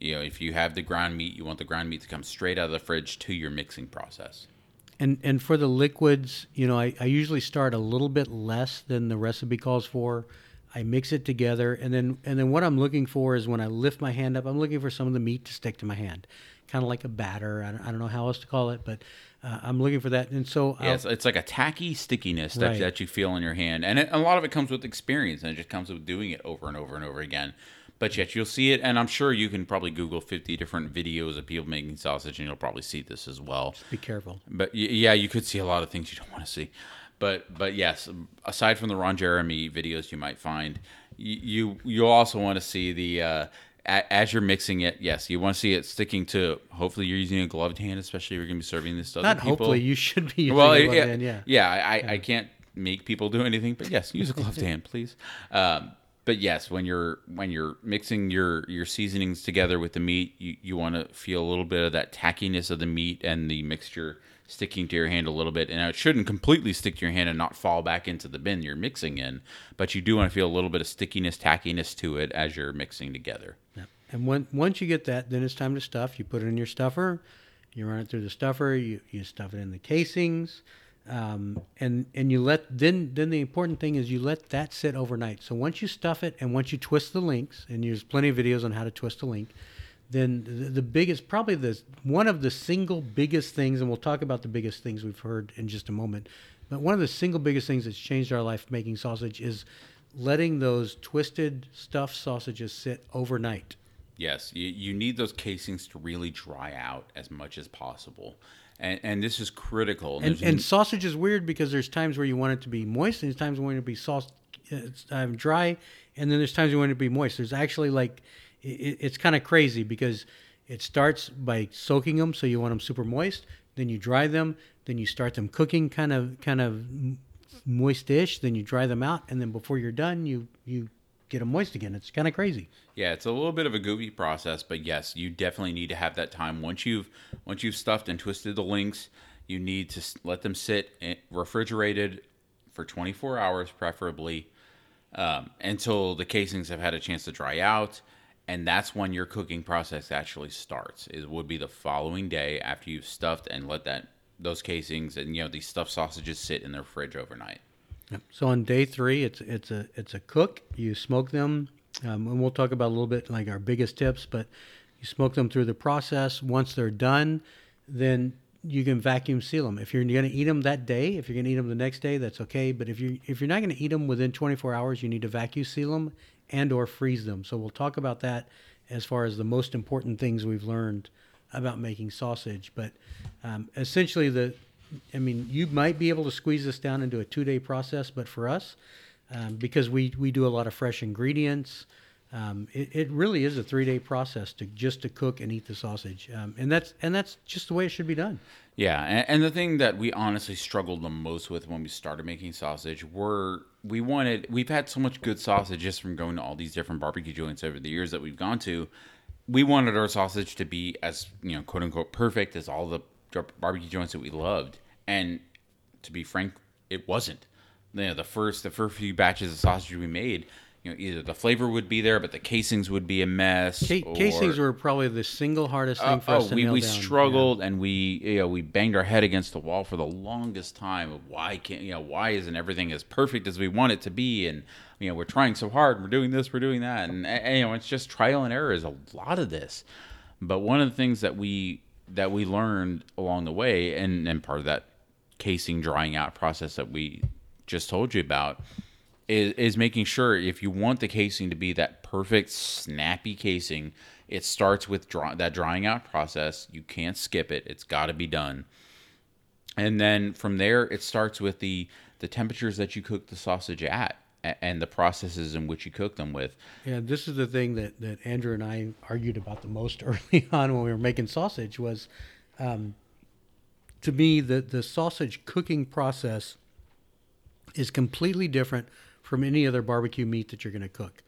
You know, if you have the ground meat, you want the ground meat to come straight out of the fridge to your mixing process. And and for the liquids, you know, I, I usually start a little bit less than the recipe calls for. I mix it together, and then and then what I'm looking for is when I lift my hand up, I'm looking for some of the meat to stick to my hand, kind of like a batter. I don't, I don't know how else to call it, but uh, I'm looking for that. And so yeah, it's, it's, like a tacky stickiness that, Right. that you feel in your hand, and it, a lot of it comes with experience, and it just comes with doing it over and over and over again. But yet you'll see it, and I'm sure you can probably Google 50 different videos of people making sausage, and you'll probably see this as well. be careful. But yeah, you could see a lot of things you don't want to see. But but yes, aside from the Ron Jeremy videos you might find, you you, also want to see the uh, as you're mixing it. Yes, you want to see it sticking to. Hopefully, you're using a gloved hand, especially if you're going to be serving this to other Not people. hopefully, you should be using well, a glove yeah, hand, yeah. yeah. I, I, I can't make people do anything, but yes, use a gloved [laughs] hand, please. Um, but yes, when you're when you're mixing your your seasonings together with the meat, you, you want to feel a little bit of that tackiness of the meat and the mixture sticking to your hand a little bit. And it shouldn't completely stick to your hand and not fall back into the bin you're mixing in, but you do want to feel a little bit of stickiness, tackiness to it as you're mixing together. Yeah. And when, once you get that, then it's time to stuff. You put it in your stuffer, you run it through the stuffer, you, you stuff it in the casings, um, and and you let then then the important thing is you let that sit overnight. So once you stuff it and once you twist the links, and there's plenty of videos on how to twist a link, then the, the biggest probably the one of the single biggest things, and we'll talk about the biggest things we've heard in just a moment. But one of the single biggest things that's changed our life making sausage is letting those twisted stuffed sausages sit overnight. Yes, you, you need those casings to really dry out as much as possible. And, and this is critical. And, There's and sausage is weird because there's times where you want it to be moist, and there's times when it to be sauce, uh, um, dry, and then there's times you want it to be moist. There's actually like, it, it's kind of crazy because it starts by soaking them, so you want them super moist. Then you dry them, then you start them cooking, kind of kind of moist-ish. Then you dry them out, and then before you're done, you you get them moist again. It's kind of crazy. Yeah, it's a little bit of a goofy process, but yes, you definitely need to have that time once you've once you've stuffed and twisted the links. You need to let them sit refrigerated for 24 hours, preferably, um, until the casings have had a chance to dry out, and that's when your cooking process actually starts. It would be the following day after you've stuffed and let that those casings and you know these stuffed sausages sit in their fridge overnight. Yep. So on day three, it's it's a it's a cook. You smoke them, um, and we'll talk about a little bit like our biggest tips. But you smoke them through the process. Once they're done, then you can vacuum seal them. If you're going to eat them that day, if you're going to eat them the next day, that's okay. But if you if you're not going to eat them within 24 hours, you need to vacuum seal them and or freeze them. So we'll talk about that as far as the most important things we've learned about making sausage. But um, essentially, the I mean, you might be able to squeeze this down into a two day process, but for us, um, because we, we do a lot of fresh ingredients, um, it, it really is a three day process to just to cook and eat the sausage, um, and that's and that's just the way it should be done. Yeah, and, and the thing that we honestly struggled the most with when we started making sausage were we wanted we've had so much good sausage just from going to all these different barbecue joints over the years that we've gone to. We wanted our sausage to be as you know, quote unquote, perfect as all the barbecue joints that we loved, and to be frank, it wasn't. You know, the first the first few batches of sausage we made, you know, either the flavor would be there, but the casings would be a mess. Ca- or- casings were probably the single hardest thing uh, for us oh, to we, nail we down. struggled and we you know we banged our head against the wall for the longest time of why can't you know why isn't everything as perfect as we want it to be and you know we're trying so hard and we're doing this we're doing that and, and you know it's just trial and error is a lot of this but one of the things that we that we learned along the way and and part of that casing drying out process that we just told you about is, is making sure if you want the casing to be that perfect snappy casing it starts with that drying out process. You can't skip it. It's got to be done. And then from there it starts with the the temperatures that you cook the sausage at and the processes in which you cook them with Yeah, this is the thing that, that Andrew and I argued about the most [laughs] early on when we were making sausage was, um, to me, the, the sausage cooking process is completely different from any other barbecue meat that you're going to cook.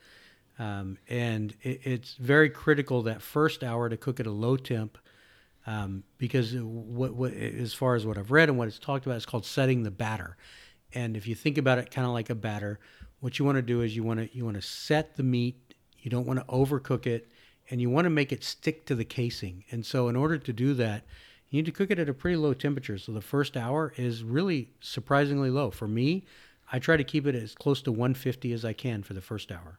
Um, and it, it's very critical that first hour to cook at a low temp um, because what, what, as far as what I've read and what it's talked about, it's called setting the batter. And if you think about it kind of like a batter, what you want to do is you want to you want to set the meat. You don't want to overcook it, and you want to make it stick to the casing. And so, in order to do that, you need to cook it at a pretty low temperature. So the first hour is really surprisingly low. For me, I try to keep it as close to 150 as I can for the first hour.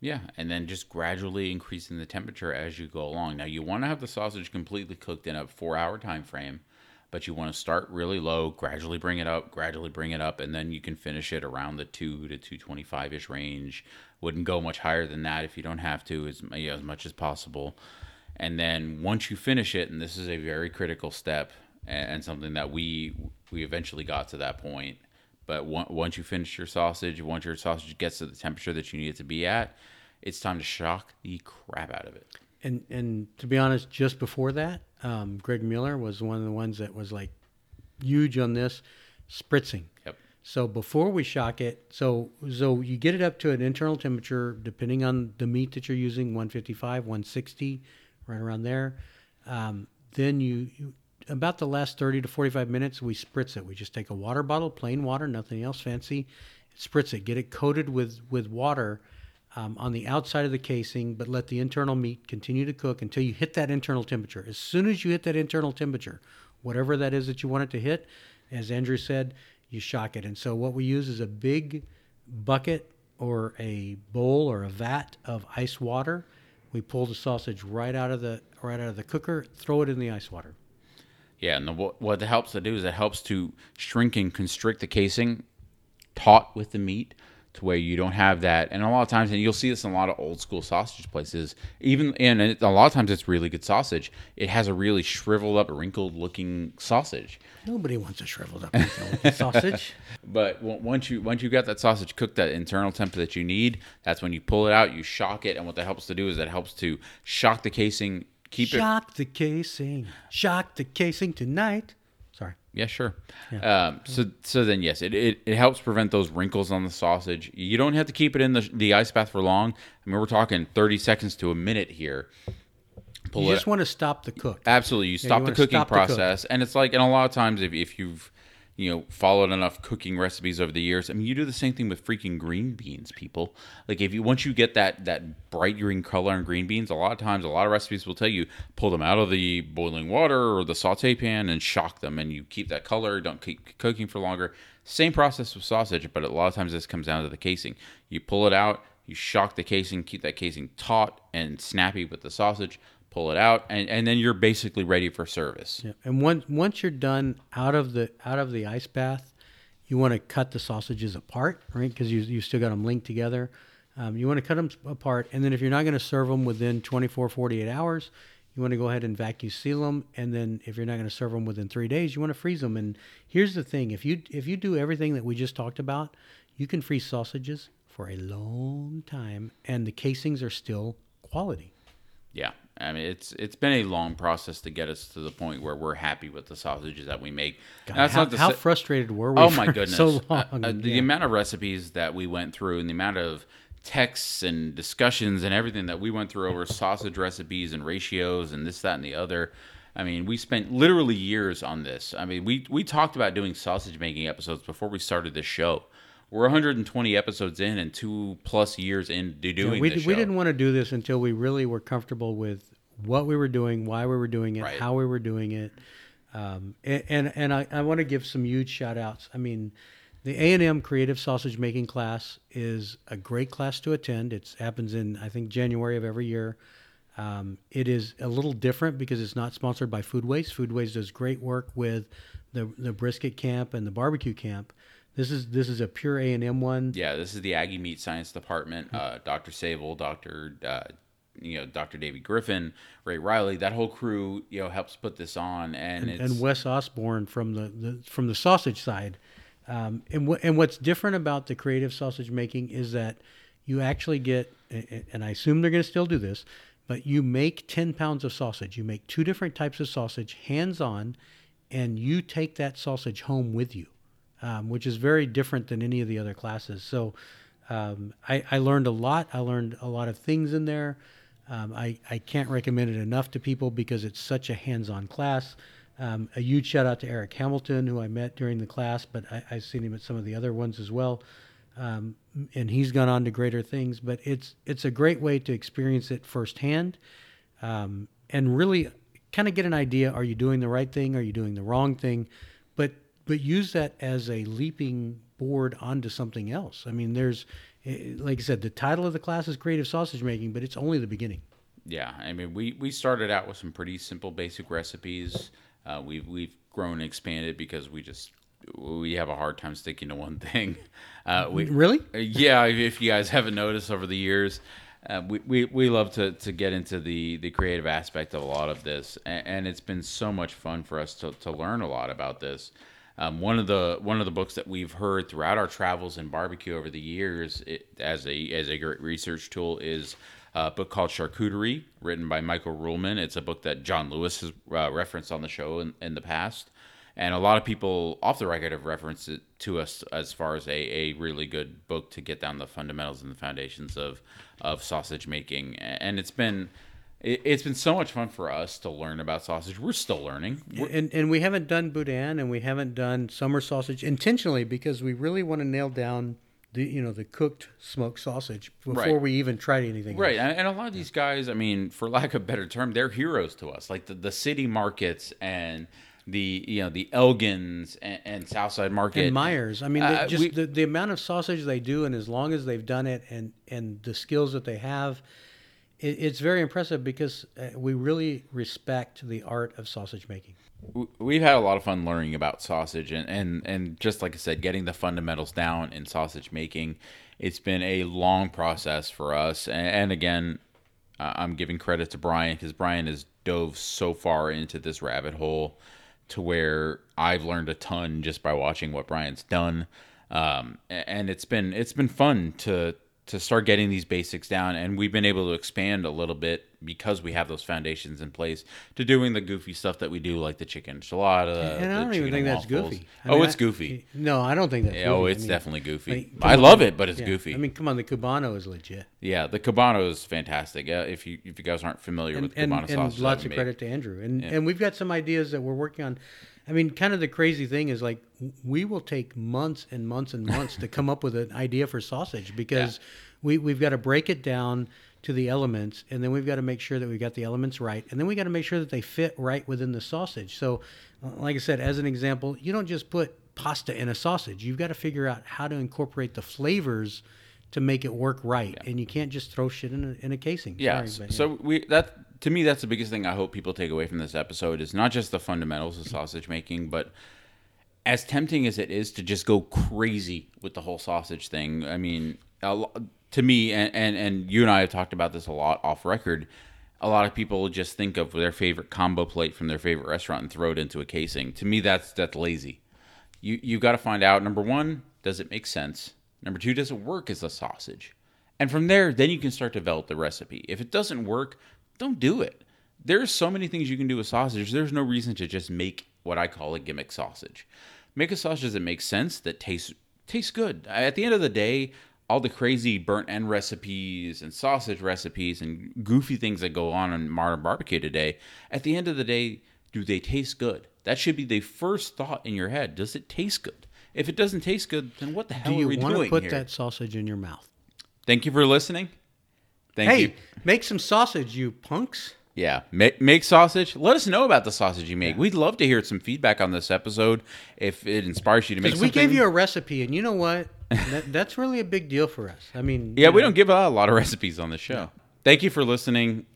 Yeah, and then just gradually increasing the temperature as you go along. Now you want to have the sausage completely cooked in a four-hour time frame, but you want to start really low, gradually bring it up, gradually bring it up, and then you can finish it around the two to two twenty-five ish range. Wouldn't go much higher than that if you don't have to, as you know, as much as possible. And then once you finish it, and this is a very critical step and something that we we eventually got to that point. But once you finish your sausage, once your sausage gets to the temperature that you need it to be at, it's time to shock the crap out of it. And and to be honest, just before that, um, Greg Mueller was one of the ones that was like huge on this spritzing. Yep. So before we shock it, so so you get it up to an internal temperature, depending on the meat that you're using, 155, 160, right around there. Um, then you, you about the last 30 to 45 minutes, we spritz it. We just take a water bottle, plain water, nothing else fancy, spritz it, get it coated with with water um, on the outside of the casing, but let the internal meat continue to cook until you hit that internal temperature. As soon as you hit that internal temperature, whatever that is that you want it to hit, as Andrew said, you shock it. And so what we use is a big bucket or a bowl or a vat of ice water. We pull the sausage right out of the right out of the cooker, throw it in the ice water. Yeah, and the, what what it helps to do is it helps to shrink and constrict the casing, taut with the meat, to where you don't have that. And a lot of times, and you'll see this in a lot of old school sausage places, even and a lot of times it's really good sausage. It has a really shriveled up, wrinkled looking sausage. Nobody wants a shriveled up [laughs] sausage. But once you once you got that sausage cooked that internal temp that you need, that's when you pull it out, you shock it, and what that helps to do is that helps to shock the casing, keep shock it shock the casing, shock the casing tonight. Yeah, sure. Yeah. Um, so so then yes, it, it, it helps prevent those wrinkles on the sausage. You don't have to keep it in the the ice bath for long. I mean, we're talking thirty seconds to a minute here. Pull you just want to stop the cook. Absolutely, you stop yeah, you the cooking stop process, cook. and it's like, and a lot of times if if you've you know followed enough cooking recipes over the years. I mean you do the same thing with freaking green beans people. Like if you once you get that that bright green color in green beans a lot of times a lot of recipes will tell you pull them out of the boiling water or the saute pan and shock them and you keep that color don't keep cooking for longer. Same process with sausage but a lot of times this comes down to the casing. You pull it out you shock the casing keep that casing taut and snappy with the sausage pull it out, and, and then you're basically ready for service. Yeah. And once once you're done out of the out of the ice bath, you want to cut the sausages apart, right? Because you you still got them linked together. Um, you want to cut them apart, and then if you're not going to serve them within 24, 48 hours, you want to go ahead and vacuum seal them. And then if you're not going to serve them within three days, you want to freeze them. And here's the thing: if you if you do everything that we just talked about, you can freeze sausages for a long time, and the casings are still quality. Yeah, I mean, it's it's been a long process to get us to the point where we're happy with the sausages that we make. God, that's how, not how frustrated were we? Oh [laughs] my goodness! so long. Uh, uh, the yeah. amount of recipes that we went through, and the amount of texts and discussions and everything that we went through over sausage recipes and ratios and this, that, and the other. I mean, we spent literally years on this. I mean, we we talked about doing sausage making episodes before we started this show we're 120 episodes in and two plus years into doing yeah, we, this we didn't want to do this until we really were comfortable with what we were doing, why we were doing it, right. how we were doing it. Um, and, and, and I, I want to give some huge shout outs. I mean, the A&M Creative Sausage Making class is a great class to attend. It happens in, I think, January of every year. Um, it is a little different because it's not sponsored by Foodways. Foodways does great work with the, the brisket camp and the barbecue camp. This is this is a pure A and M one. Yeah, this is the Aggie Meat Science Department. Hmm. Uh, Dr. Savell, Dr. Uh, you know, Dr. David Griffin, Ray Riley, that whole crew, you know, helps put this on, and and, and Wes Osborne from the, the from the sausage side. Um, and what and what's different about the creative sausage making is that you actually get, and I assume they're going to still do this, but you make ten pounds of sausage. You make two different types of sausage, hands on, and you take that sausage home with you um, which is very different than any of the other classes. So um, I, I, learned a lot. I learned a lot of things in there. Um, I, I can't recommend it enough to people because it's such a hands-on class. Um, a huge shout out to Eric Hamilton, who I met during the class, but I, have seen him at some of the other ones as well. Um, and he's gone on to greater things. But it's it's a great way to experience it firsthand, um, and really kind of get an idea: Are you doing the right thing? Are you doing the wrong thing? But use that as a leaping board onto something else. I mean, there's, eh, like I said, the title of the class is creative sausage making, but it's only the beginning. Yeah, I mean, we, we started out with some pretty simple, basic recipes. Uh, we've we've grown and expanded because we just we have a hard time sticking to one [laughs] thing. Uh, we Really? Yeah, if you guys haven't noticed over the years, uh, we, we, we love to, to get into the, the creative aspect of a lot of this, and, and it's been so much fun for us to, to learn a lot about this. Um, one of the one of the books that we've heard throughout our travels in barbecue over the years, it, as a as a great research tool, is a book called Charcuterie, written by Michael Ruhlman. It's a book that John Lewis has uh, referenced on the show in, in the past and a lot of people off the record have referenced it to us as far as a, a really good book to get down the fundamentals and the foundations of of sausage making and it's been it, has been so much fun for us to learn about sausage we're still learning we're, and and we haven't done boudin and we haven't done summer sausage intentionally because we really want to nail down the you know the cooked smoked sausage before Right. we even tried anything right else. and, and a lot of these guys i mean for lack of a better term they're heroes to us like the, the city markets and the you know the elgins and, and southside market and Meyer's. I mean, Uh, just we- the, the amount of sausage they do, and as long as they've done it, and and the skills that they have, it, it's very impressive because uh, we really respect the art of sausage making. we've had a lot of fun learning about sausage and, and, and just like I said, getting the fundamentals down in sausage making. It's been a long process for us. And, and again, I'm giving credit to Brian because Brian has dove so far into this rabbit hole to where I've learned a ton just by watching what Brian's done. Um, and it's been it's been fun to to start getting these basics down and we've been able to expand a little bit because we have those foundations in place to doing the goofy stuff that we do like the chicken enchilada and I don't even think that's waffles. goofy. I oh mean, it's I- goofy No, I don't think that's. oh goofy. I it's mean, definitely goofy mean, i on. love it but it's yeah. goofy I mean, come on, the cubano is legit, yeah the cubano is fantastic uh, if you if you guys aren't familiar and with and, cubano and lots of credit to Andrew. And and we've got some ideas that we're working on. I mean, kind of the crazy thing is like we will take months and months and months to come up with an idea for sausage because we we've got to break it down to the elements and then we've got to make sure that we've got the elements right and then we got to make sure that they fit right within the sausage. So, like I said, as an example, you don't just put pasta in a sausage. You've got to figure out how to incorporate the flavors to make it work right, and you can't just throw shit in a, in a casing. Yeah. Sorry, but, so we that to me that's the biggest thing I hope people take away from this episode is not just the fundamentals of sausage making, but as tempting as it is to just go crazy with the whole sausage thing. I mean, a to me, and, and and you and I have talked about this a lot off record. A lot of people just think of their favorite combo plate from their favorite restaurant and throw it into a casing. To me, that's that's lazy. You you've got to find out number one, does it make sense? Number two, does it work as a sausage? And from there, then you can start to develop the recipe. If it doesn't work, don't do it. There's so many things you can do with sausage. There's no reason to just make what I call a gimmick sausage. Make a sausage that makes sense, that tastes tastes good. At the end of the day, all the crazy burnt end recipes and sausage recipes and goofy things that go on in modern barbecue today, at the end of the day, do they taste good? That should be the first thought in your head. Does it taste good? If it doesn't taste good, then what the hell do are you we want doing to put here? that sausage in your mouth? Thank you for listening. Thank hey, you. make some sausage, you punks. Yeah, make, make sausage. Let us know about the sausage you make. We'd love to hear some feedback on this episode if it inspires you to make some. Because we something. gave you a recipe, and you know what? that, that's really a big deal for us. I mean, yeah, we know, don't give a lot of [laughs] recipes on the show. Thank you for listening.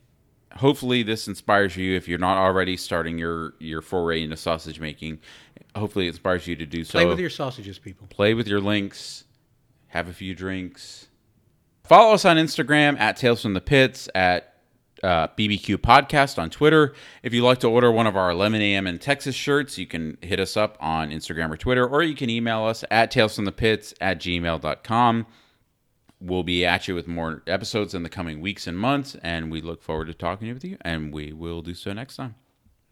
Hopefully, this inspires you. If you're not already starting your your foray into sausage making, hopefully, it inspires you to do so. play with your sausages, people. play with your links, have a few drinks. Follow us on Instagram at Tales from the Pits, at uh, BBQ Podcast on Twitter. If you'd like to order one of our 11 a.m. in Texas shirts, you can hit us up on Instagram or Twitter, or you can email us at talesfromthepits at gmail.com. We'll be at you with more episodes in the coming weeks and months, and we look forward to talking with you, and we will do so next time.